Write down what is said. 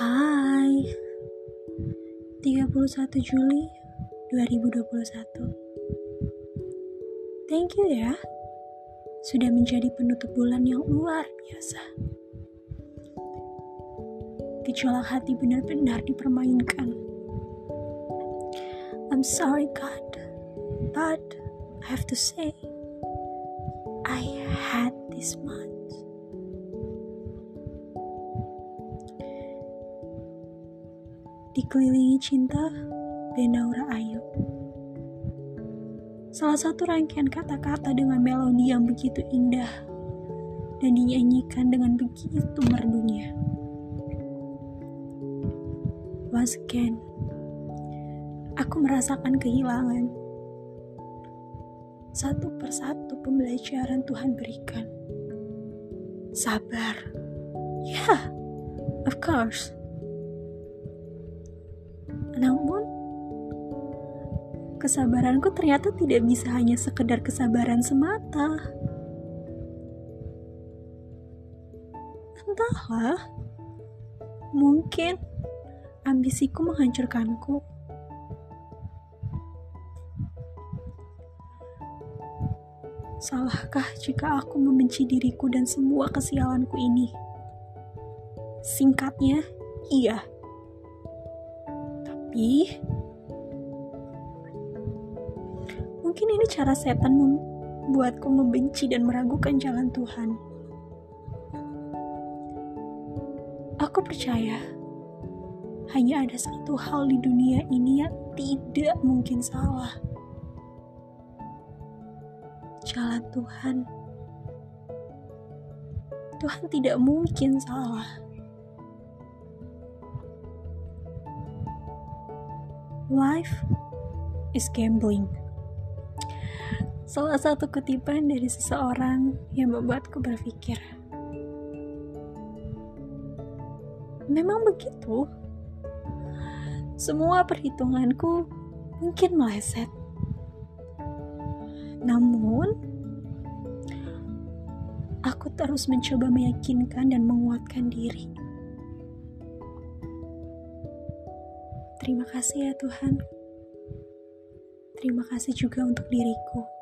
Hai. 31 Juli 2021 Thank you ya. Sudah menjadi penutup bulan yang luar biasa. Gejolak hati benar-benar dipermainkan. I'm sorry God But I have to say I had this month Dikelilingi cinta, Benaura Ayub. Salah satu rangkaian kata-kata dengan melodi yang begitu indah dan dinyanyikan dengan begitu merdunya. Once again, aku merasakan kehilangan. Satu persatu pembelajaran Tuhan berikan. Sabar. Ya, yeah, of course. Kesabaranku ternyata tidak bisa hanya sekedar kesabaran semata. Entahlah, mungkin ambisiku menghancurkanku. Salahkah jika aku membenci diriku dan semua kesialanku ini? Singkatnya, iya tapi mungkin ini cara setan membuatku membenci dan meragukan jalan Tuhan. Aku percaya hanya ada satu hal di dunia ini yang tidak mungkin salah. Jalan Tuhan. Tuhan tidak mungkin salah. Life is gambling. Salah satu kutipan dari seseorang yang membuatku berpikir. Memang begitu. Semua perhitunganku mungkin meleset. Namun, aku terus mencoba meyakinkan dan menguatkan diri Terima kasih ya Tuhan. Terima kasih juga untuk diriku.